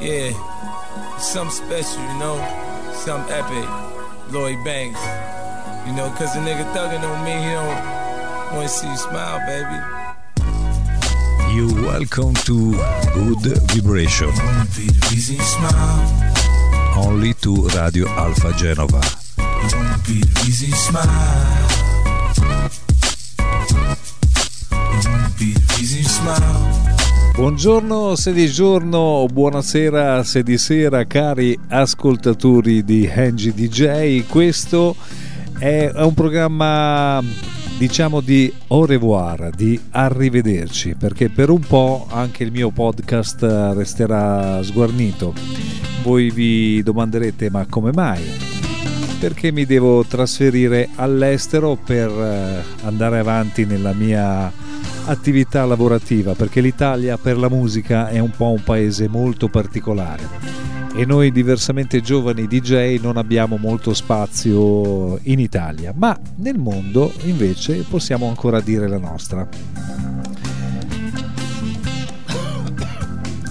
Yeah, something special, you know, something epic. Lloyd Banks, you know, cause a nigga thugging on me, he don't wanna see you smile, baby. You welcome to Good Vibration. Only to Radio Alpha Genova. Buongiorno se di giorno, buonasera se di sera cari ascoltatori di Angie DJ, questo è un programma diciamo di au revoir, di arrivederci, perché per un po' anche il mio podcast resterà sguarnito. Voi vi domanderete ma come mai? Perché mi devo trasferire all'estero per eh, andare avanti nella mia attività lavorativa perché l'Italia per la musica è un po' un paese molto particolare e noi diversamente giovani DJ non abbiamo molto spazio in Italia, ma nel mondo invece possiamo ancora dire la nostra.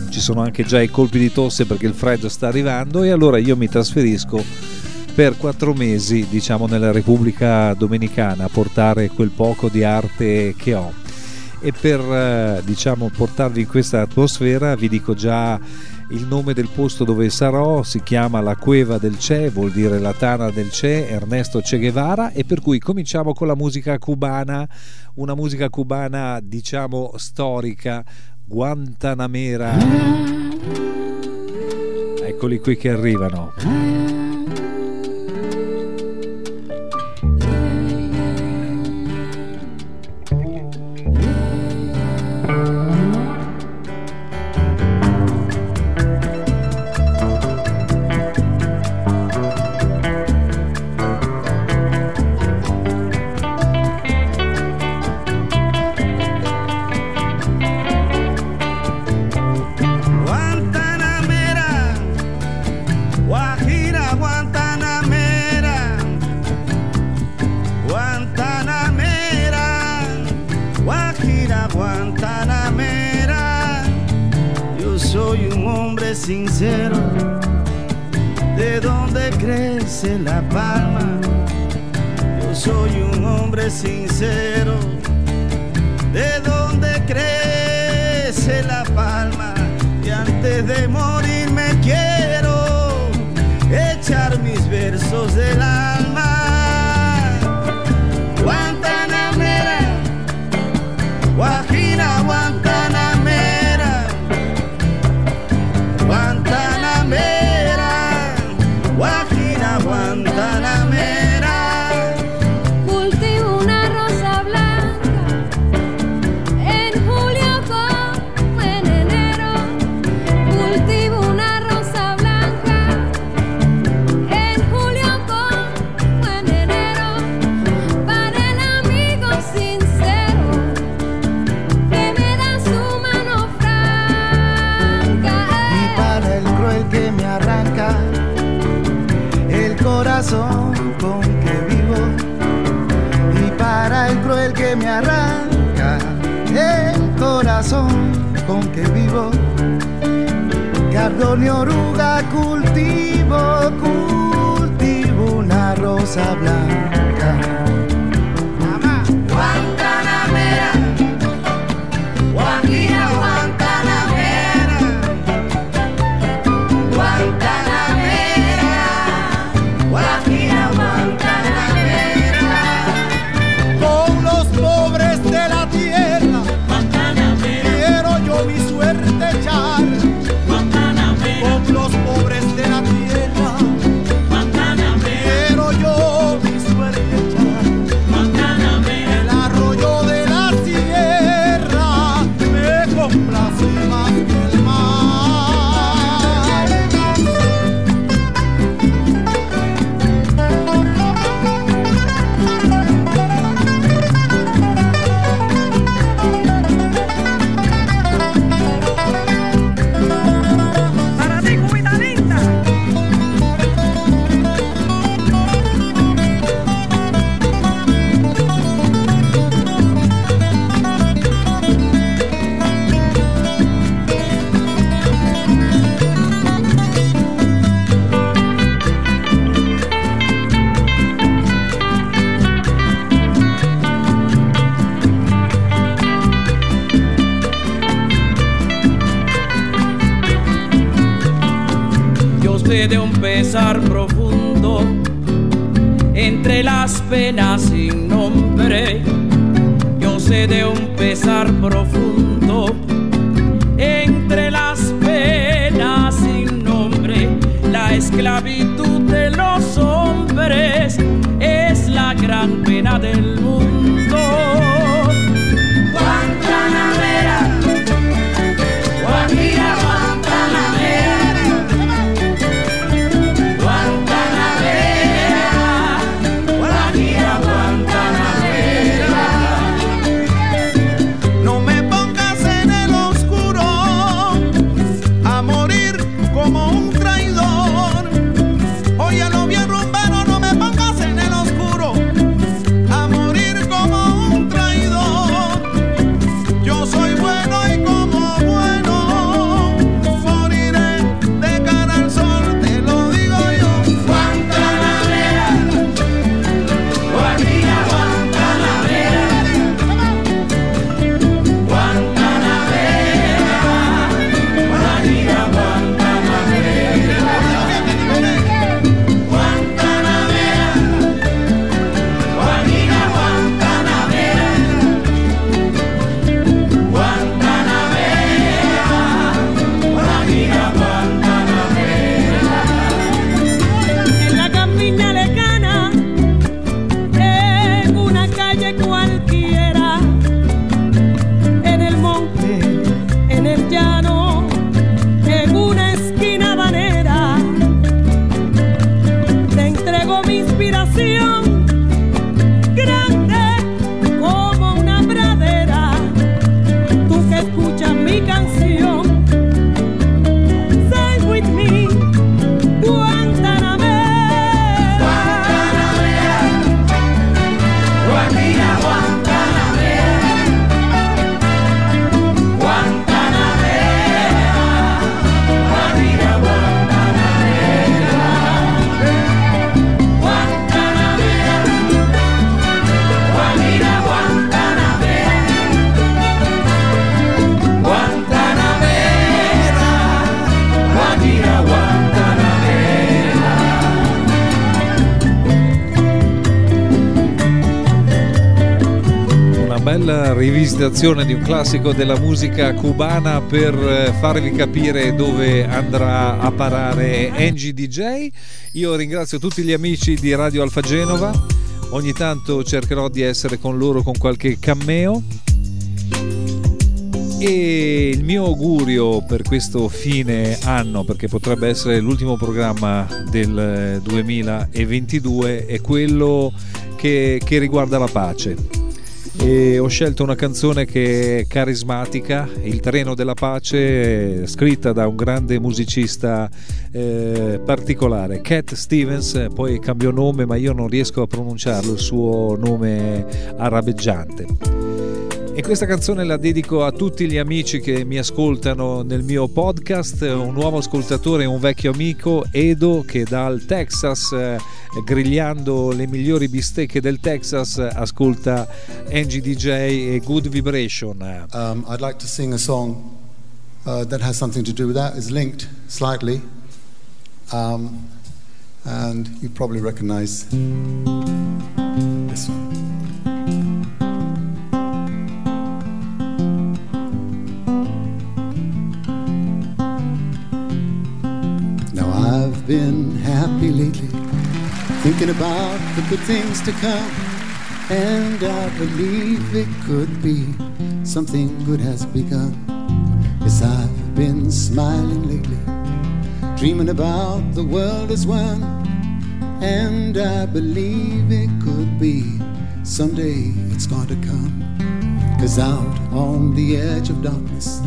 Ci sono anche già i colpi di tosse perché il freddo sta arrivando e allora io mi trasferisco per quattro mesi, diciamo, nella Repubblica Dominicana a portare quel poco di arte che ho e per eh, diciamo portarvi in questa atmosfera vi dico già il nome del posto dove sarò si chiama la Cueva del Che, vuol dire la tana del Che, Ernesto Che Guevara e per cui cominciamo con la musica cubana, una musica cubana diciamo storica, Guantanamera. Eccoli qui che arrivano. brazos de la hablar. Pesar profundo entre las penas sin nombre. Yo sé de un pesar profundo entre las penas sin nombre. La esclavitud de los hombres es la gran pena del mundo. Rivisitazione di un classico della musica cubana per eh, farvi capire dove andrà a parare Angie DJ. Io ringrazio tutti gli amici di Radio Alfa Genova. Ogni tanto cercherò di essere con loro con qualche cameo. E il mio augurio per questo fine anno, perché potrebbe essere l'ultimo programma del 2022, è quello che, che riguarda la pace e ho scelto una canzone che è carismatica, Il treno della pace, scritta da un grande musicista eh, particolare, Cat Stevens, poi cambiò nome ma io non riesco a pronunciarlo, il suo nome arabeggiante. E questa canzone la dedico a tutti gli amici che mi ascoltano nel mio podcast, un nuovo ascoltatore, un vecchio amico, Edo, che dal Texas, eh, grigliando le migliori bistecche del Texas, ascolta Angie DJ e Good Vibration. Um, I'd like to sing a song uh, that has something to do with that, is linked slightly. Um, and you probably recognize this one. Been happy lately, thinking about the good things to come. And I believe it could be something good has begun. Yes, I've been smiling lately, dreaming about the world as one. And I believe it could be someday it's going to come. Cause out on the edge of darkness,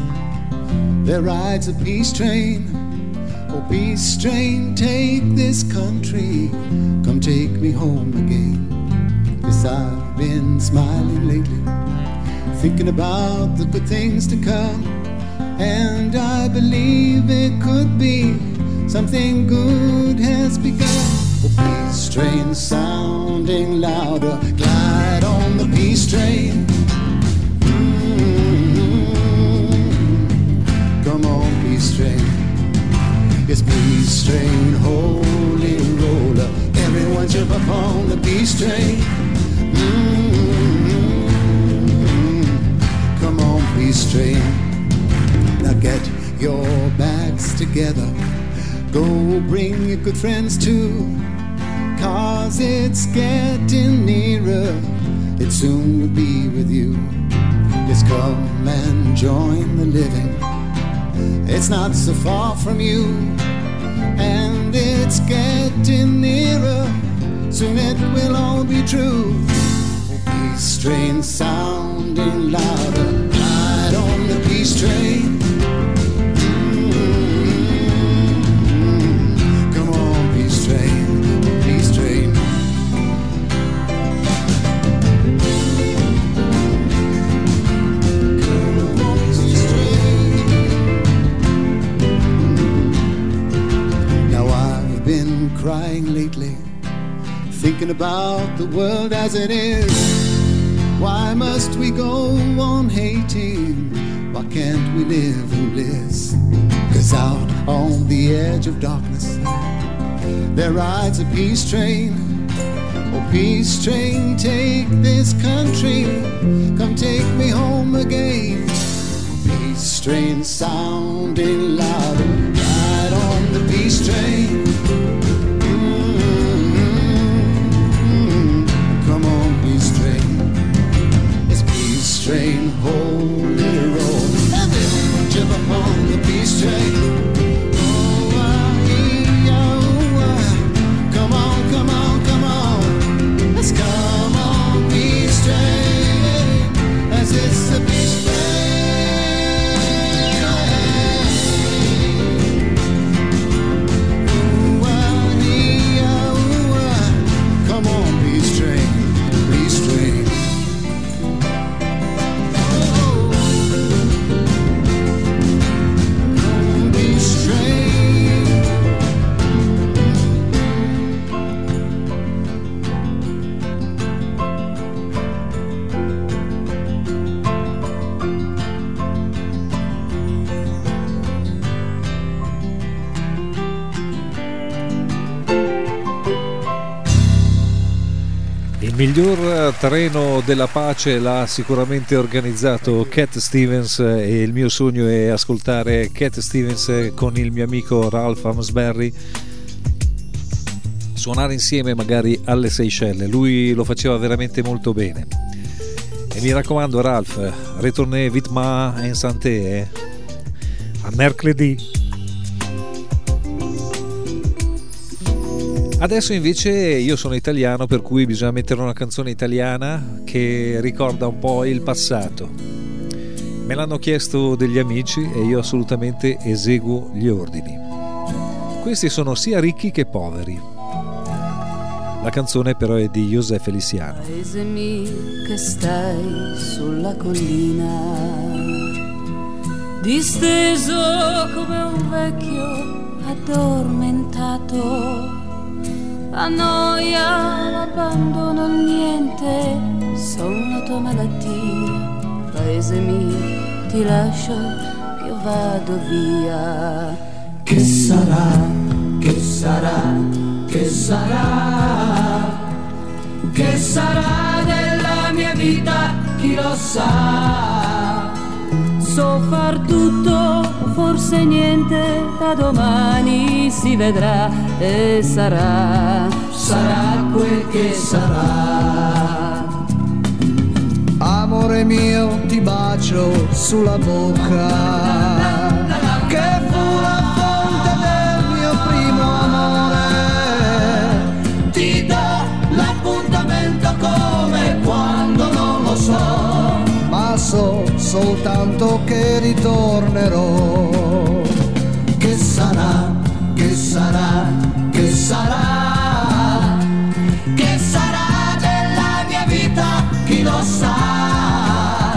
there rides a peace train Oh, peace train, take this country, come take me home again. Cause I've been smiling lately, thinking about the good things to come. And I believe it could be something good has begun. Oh, peace train sounding louder, glide on the peace train. Mm-hmm. Come on, peace train. It's peace train, holy roller. Everyone jump up on the peace train. Mm-hmm. Come on, peace train. Now get your bags together. Go bring your good friends too. Cause it's getting nearer. It soon will be with you. Just come and join the living. It's not so far from you. And it's getting nearer. Soon it will all be true. Peace train sounding louder. Ride on the peace train. Lately, thinking about the world as it is. Why must we go on hating? Why can't we live in bliss? Cause out on the edge of darkness, there rides a peace train. Oh, peace train, take this country. Come take me home again. Peace train sounding louder. Ride on the peace train. Train, holy roll. Everyone jump upon the peace train. Miglior treno della pace l'ha sicuramente organizzato Cat Stevens e il mio sogno è ascoltare Cat Stevens con il mio amico Ralph Amsberry suonare insieme magari alle Seychelles. Lui lo faceva veramente molto bene. E mi raccomando Ralph, retournez vite ma en santé, eh? A mercoledì. Adesso invece io sono italiano per cui bisogna mettere una canzone italiana che ricorda un po' il passato. Me l'hanno chiesto degli amici e io assolutamente eseguo gli ordini. Questi sono sia ricchi che poveri. La canzone però è di José Feliciano. Paese mio che stai sulla collina, disteso come un vecchio addormentato, a noia, l'abbandono, il niente, sono la tua malattia. Paese mio, ti lascio, io vado via. Che sarà, che sarà, che sarà, che sarà della mia vita, chi lo sa. So far tutto, forse niente, da domani si vedrà e sarà, Sarà quel che sarà. Amore mio, ti bacio sulla bocca, ma so soltanto che ritornerò. Che sarà, che sarà, che sarà, che sarà della mia vita, chi lo sa.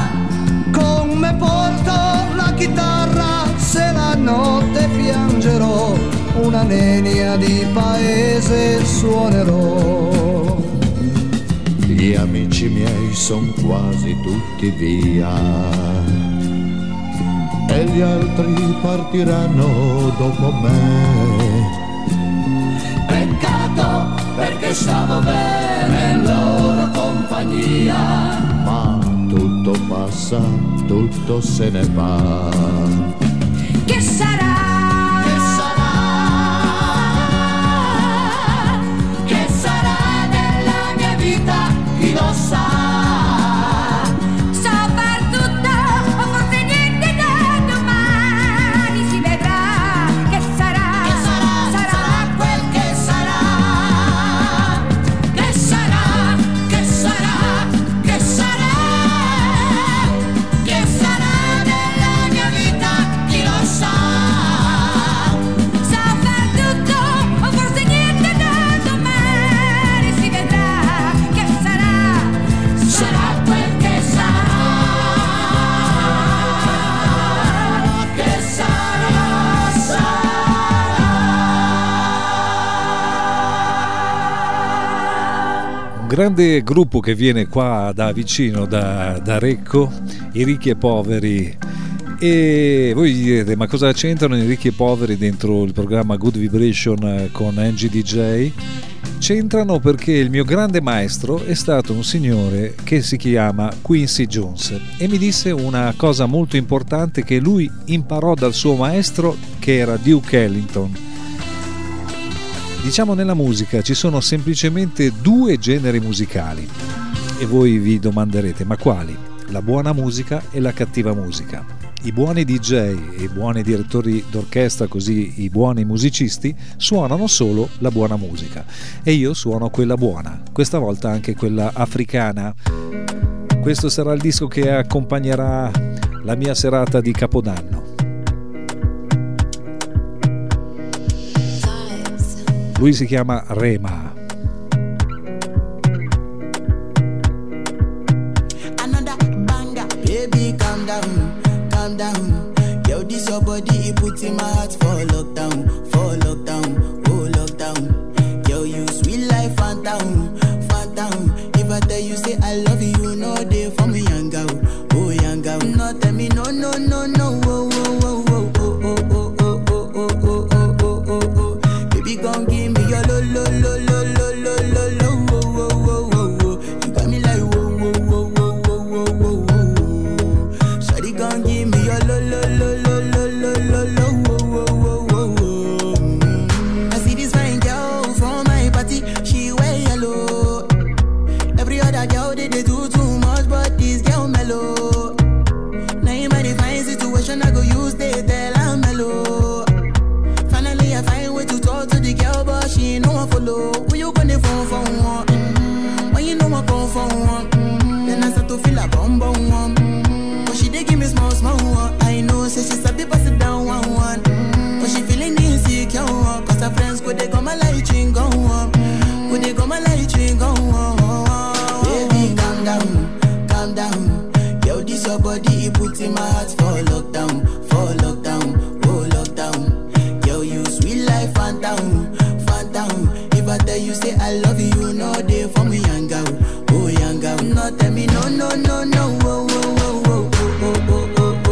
Come porto la chitarra se la notte piangerò, una nenia di paese suonerò gli amici miei son quasi tutti via. E gli altri partiranno dopo me. Peccato perché stavo bene in loro compagnia, ma tutto passa, tutto se ne va. nossa alma. grande gruppo che viene qua da vicino, da, da Recco, i ricchi e poveri. E voi direte, ma cosa c'entrano i ricchi e poveri dentro il programma Good Vibration eh, con Angie DJ? C'entrano perché il mio grande maestro è stato un signore che si chiama Quincy Jones e mi disse una cosa molto importante che lui imparò dal suo maestro che era Duke Ellington Diciamo nella musica ci sono semplicemente due generi musicali e voi vi domanderete ma quali? La buona musica e la cattiva musica. I buoni DJ e i buoni direttori d'orchestra, così i buoni musicisti, suonano solo la buona musica e io suono quella buona, questa volta anche quella africana. Questo sarà il disco che accompagnerà la mia serata di Capodanno. Lui si chiama Rema. down. Yo, this your body, it in my heart for lockdown, for lockdown. Oh, After you say I love you, no day for me, yanga. Oh, yanga. not tell me, no, no, no, no. Oh, oh, oh, oh, oh, oh, oh.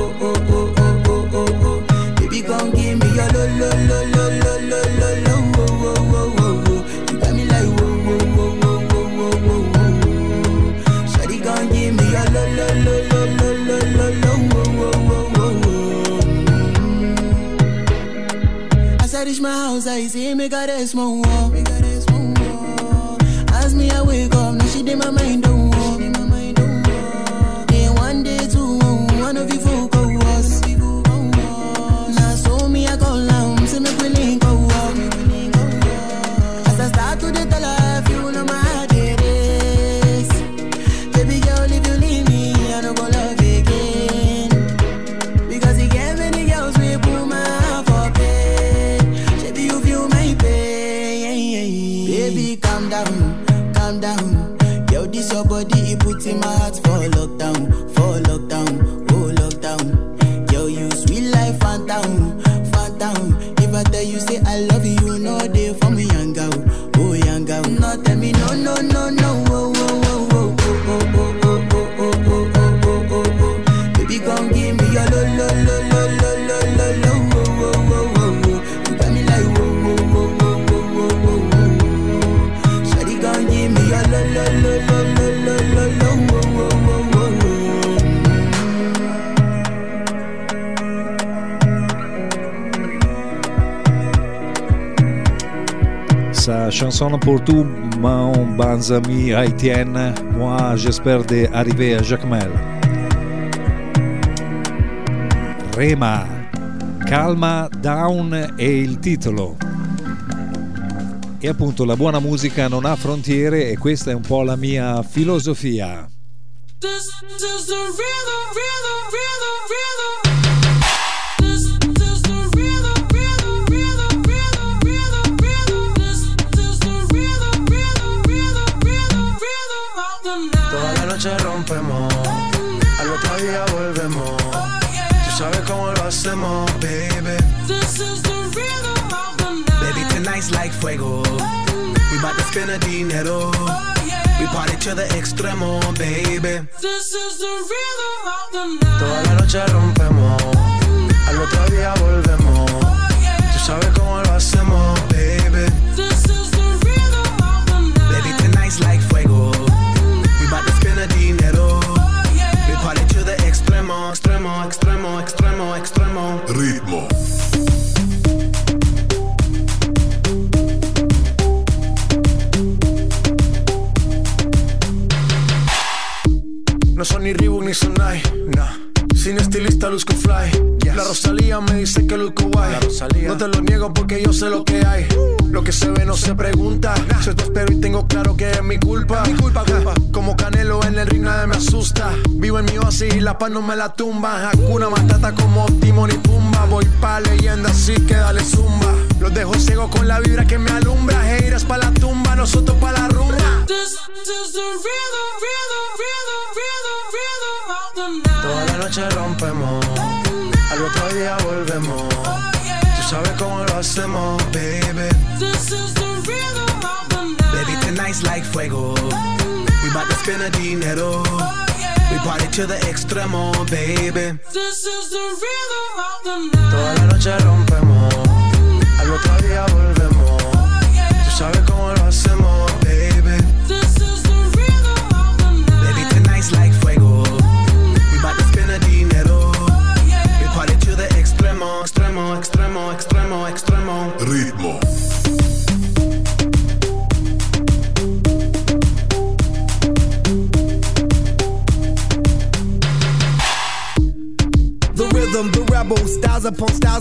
I reach my house, I see me got a small wall. Chanson pour tout mon bons amis haïtiens, moi j'espère d'arriver à Jacmel. Rema, Calma Down è il titolo. E appunto la buona musica non ha frontiere e questa è un po' la mia filosofia. This is lo hacemos, baby. This is the rhythm of the night. Baby, tonight's like fuego. We bout to spend a dinero. Oh, we party to the extremo, baby. This is the rhythm of the night. Toda la noche rompemos, oh, al otro día volvemos. Oh, la paz no me la tumba. Hakuna Matata como Timon y Pumba. Voy pa' leyenda así que dale zumba. Los dejo ciego con la vibra que me alumbra. Heiras pa' la tumba, nosotros pa' la rumba. This is the rhythm, rhythm, rhythm, rhythm, rhythm of the night. Toda la noche rompemos, al otro día volvemos. Tú sabes cómo lo hacemos, baby. This is the rhythm of the night. Baby, tonight's like fuego. We bout to spend a dinero. Party to the extremo, baby. This is the rhythm of the night. Toda la noche rompemos, al otro día volvemos. Tú sabes cómo lo hacemos,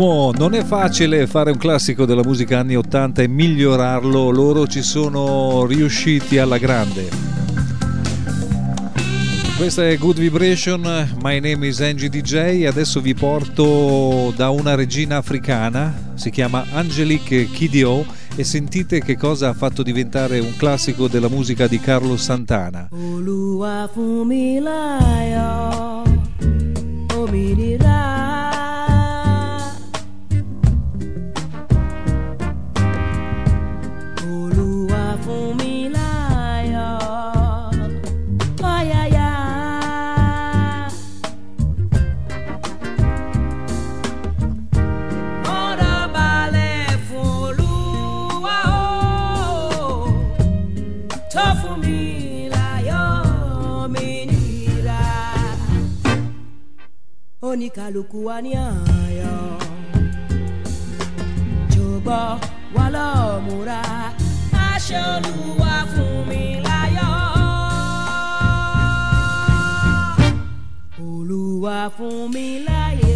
Ritmo, non è facile fare un classico della musica anni 80 e migliorarlo, loro ci sono riusciti alla grande. Questa è Good Vibration, my name is Angie DJ, adesso vi porto da una regina africana, si chiama Angelique Kidjo e sentite che cosa ha fatto diventare un classico della musica di Carlo Santana. Olúwa fún mi oníkàlùkù wa ní àyọ̀ jọ̀gbọ́ wa lọ́ọ́ múra aṣọ́lùwà fún mi láyọ̀. Olúwa fún mi láyé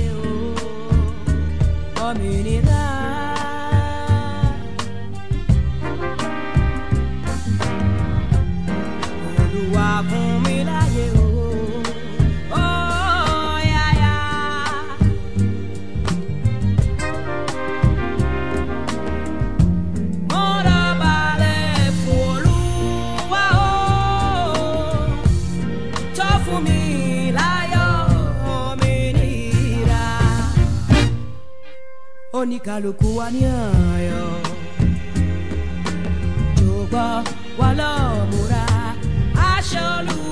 Oníkàlùkù wa ní ayọ̀, jọ̀gbọ́ wa lọ́ọ́ múra, aṣọ Olúwa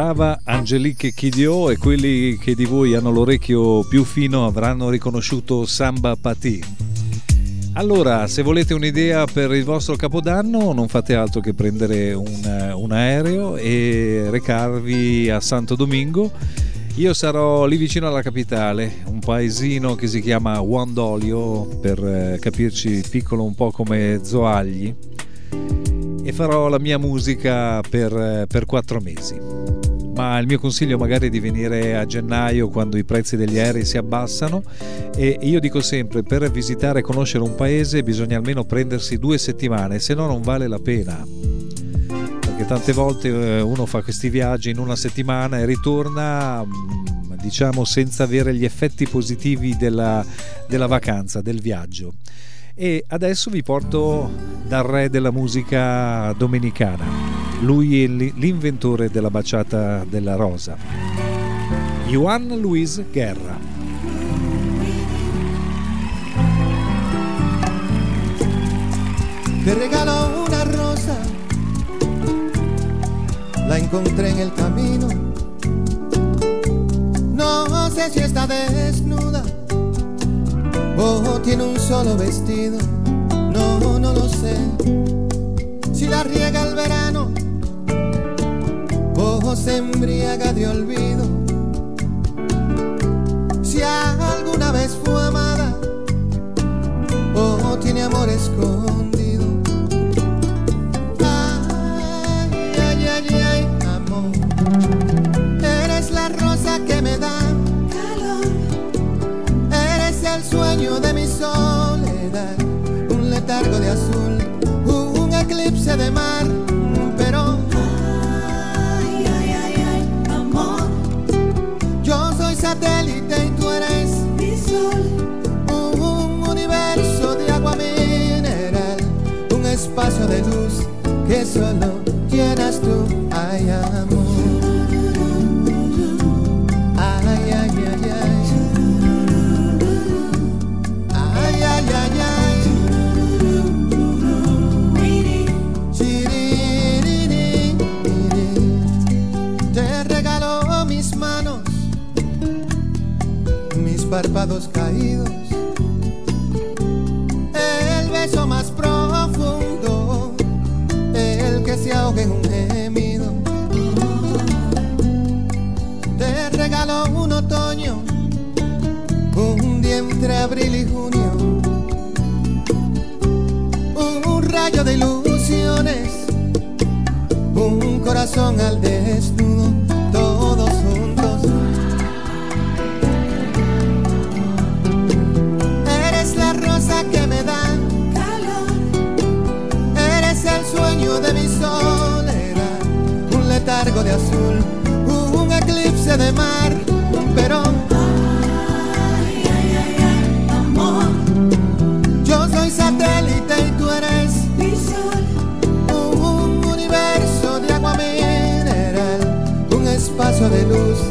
Brava Angelique Chidio e quelli che di voi hanno l'orecchio più fino avranno riconosciuto Samba Pati. Allora, se volete un'idea per il vostro capodanno, non fate altro che prendere un, un aereo e recarvi a Santo Domingo. Io sarò lì vicino alla capitale, un paesino che si chiama Wandolio, per eh, capirci piccolo un po' come Zoagli, e farò la mia musica per, eh, per quattro mesi ma il mio consiglio magari è di venire a gennaio quando i prezzi degli aerei si abbassano. E io dico sempre per visitare e conoscere un paese bisogna almeno prendersi due settimane se no non vale la pena. Perché tante volte eh, uno fa questi viaggi in una settimana e ritorna mm, diciamo senza avere gli effetti positivi della, della vacanza del viaggio. E adesso vi porto dal re della musica domenicana lui è l'inventore della baciata della rosa. Juan Luis Guerra. Te regalo una rosa, la encontré en el camino. No sé si está desnuda o tiene un solo vestido. No, no lo sé. Si la riega el verano se embriaga de olvido. Si alguna vez fue amada o tiene amor escondido. Solo llenas tú. Ay, amor. Ay, ay, ay, ay. Ay, ay, ay, ay. Te regalo mis manos, mis párpados caídos, un día entre abril y junio, un rayo de ilusiones, un corazón al desnudo, todos juntos. Eres la rosa que me da calor, eres el sueño de mi soledad, un letargo de azul, un eclipse de mar, luz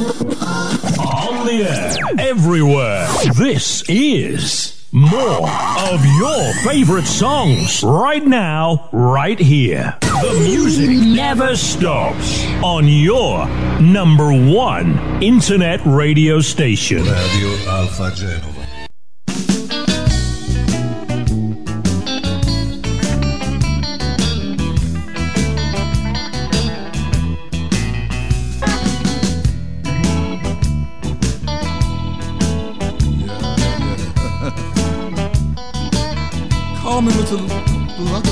On the air, everywhere. This is more of your favorite songs right now, right here. The music never stops on your number one internet radio station. Radio Genova. Me luck.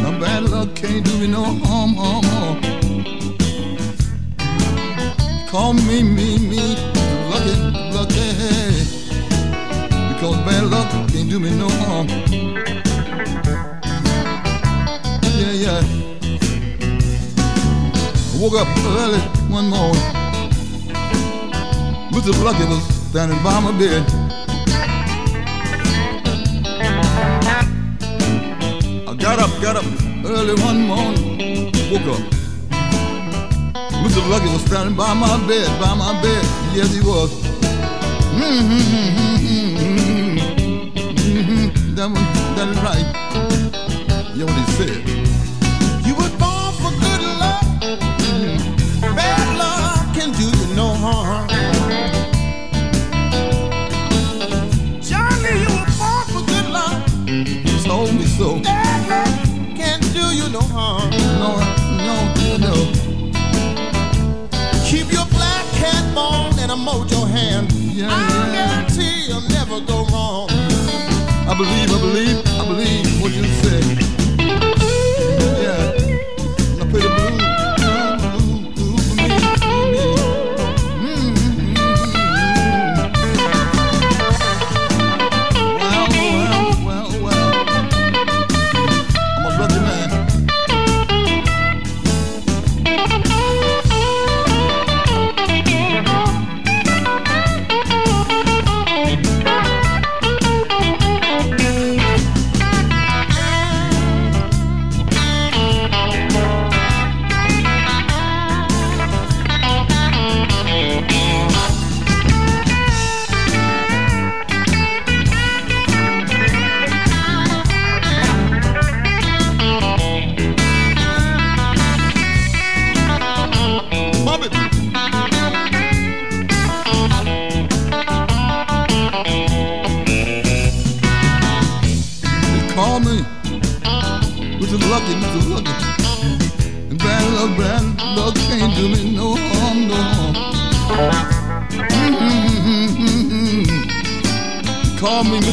My bad luck can't do me no harm, harm, harm. Call me, me, me, lucky, lucky. Because bad luck can't do me no harm. Yeah, yeah. I woke up early one morning. Mr. Lucky was standing by my bed. Got up, got up early one morning, woke up. Mr. Lucky was standing by my bed, by my bed. Yes, he was. Mm-hmm, mm-hmm, mm-hmm, mm-hmm. that one, that is right. Yeah, what he said. Mojo hand. Yeah, I guarantee you'll never go wrong. I believe, I believe, I believe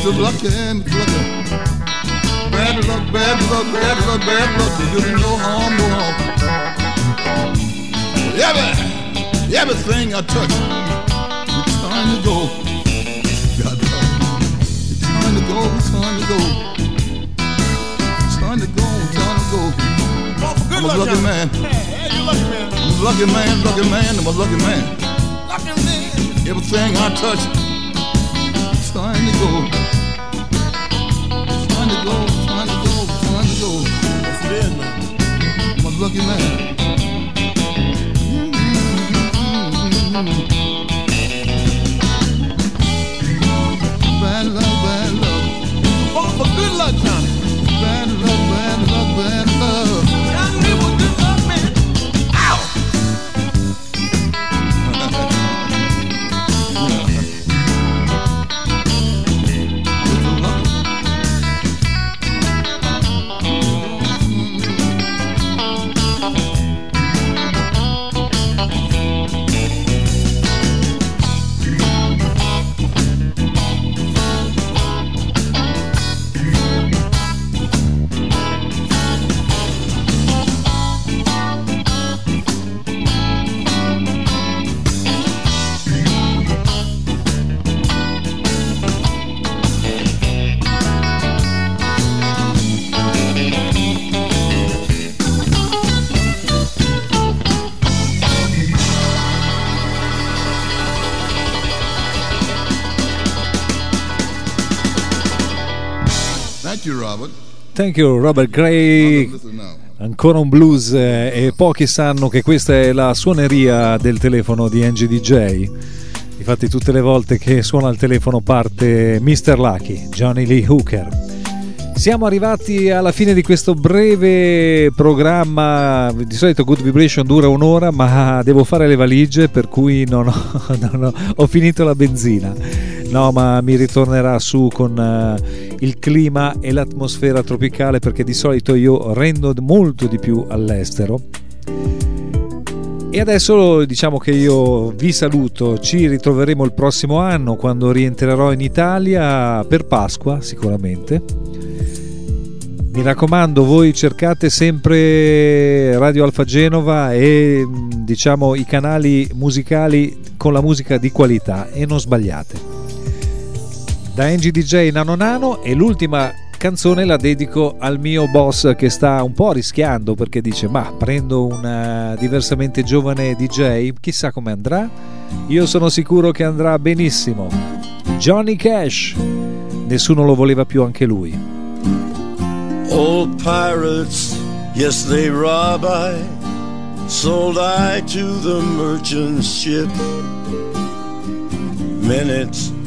Me Mr. Lucky, Mr. Lucky. Bad luck, bad luck, bad luck, bad luck can't do no harm, no harm. Every, everything I touch, it's time to go. God, it's time to go, it's time to go. It's time to go, it's time to go. I'm a luck, lucky man. Hey, you lucky man. I'm a lucky man, lucky man, I'm a lucky man. Lucky man. Everything I touch, time to go. It's time to go, it's time to go, it's time to go. Yes, it is, man. I'm a lucky man. Bad Thank you Robert Gray. Ancora un blues eh, e pochi sanno che questa è la suoneria del telefono di NGDJ. Infatti tutte le volte che suona il telefono parte Mr. Lucky, Johnny Lee Hooker. Siamo arrivati alla fine di questo breve programma. Di solito Good Vibration dura un'ora, ma devo fare le valigie, per cui non ho, non ho- ho finito la benzina. No, ma mi ritornerà su con eh, il clima e l'atmosfera tropicale, perché di solito io rendo molto di più all'estero. E adesso diciamo che io vi saluto, ci ritroveremo il prossimo anno quando rientrerò in Italia per Pasqua sicuramente. Mi raccomando, voi cercate sempre Radio Alfa Genova e mh, diciamo i canali musicali con la musica di qualità e non sbagliate. Da NGDJ Nano Nano e l'ultima canzone la dedico al mio boss che sta un po' rischiando perché dice ma prendo un eh, diversamente giovane DJ, chissà come andrà. Io sono sicuro che andrà benissimo. Johnny Cash, nessuno lo voleva più anche lui. Old pirates, yes, they rob I. Sold I to the merchant ship. Minutes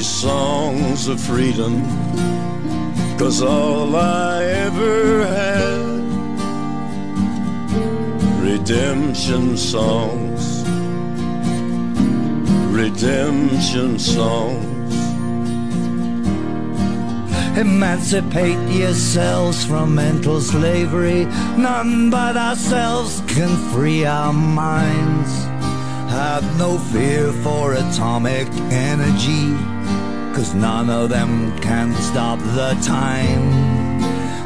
these songs of freedom? Cause all I ever had, redemption songs, redemption songs. Emancipate yourselves from mental slavery. None but ourselves can free our minds. Have no fear for atomic energy, cause none of them can stop the time.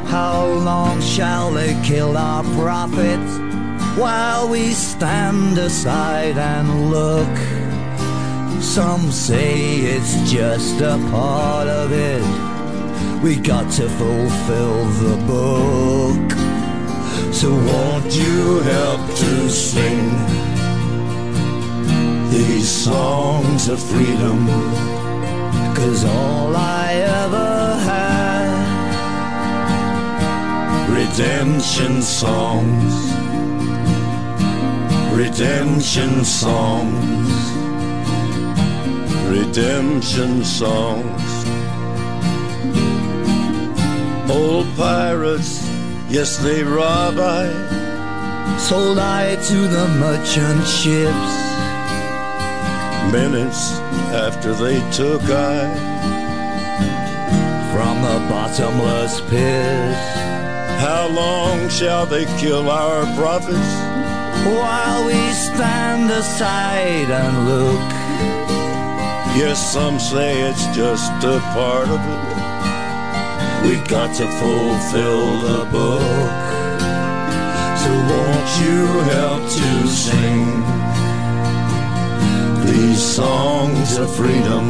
How long shall they kill our prophets while we stand aside and look? Some say it's just a part of it. We got to fulfill the book. So won't you help to sing these songs of freedom? Cause all I ever had, redemption songs, redemption songs, redemption songs. Old pirates, yes, they rob I. Sold I to the merchant ships. Minutes after they took I from the bottomless pit. How long shall they kill our prophets? While we stand aside and look. Yes, some say it's just a part of it. We've got to fulfill the book. So won't you help to sing these songs of freedom?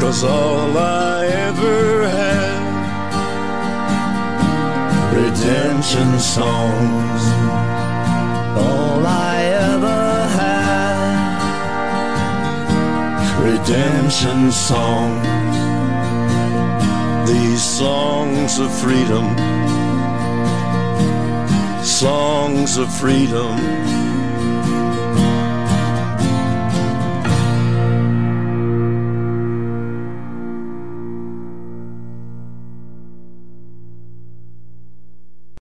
Cause all I ever had redemption songs. All I ever had redemption songs. These songs of freedom, songs of freedom.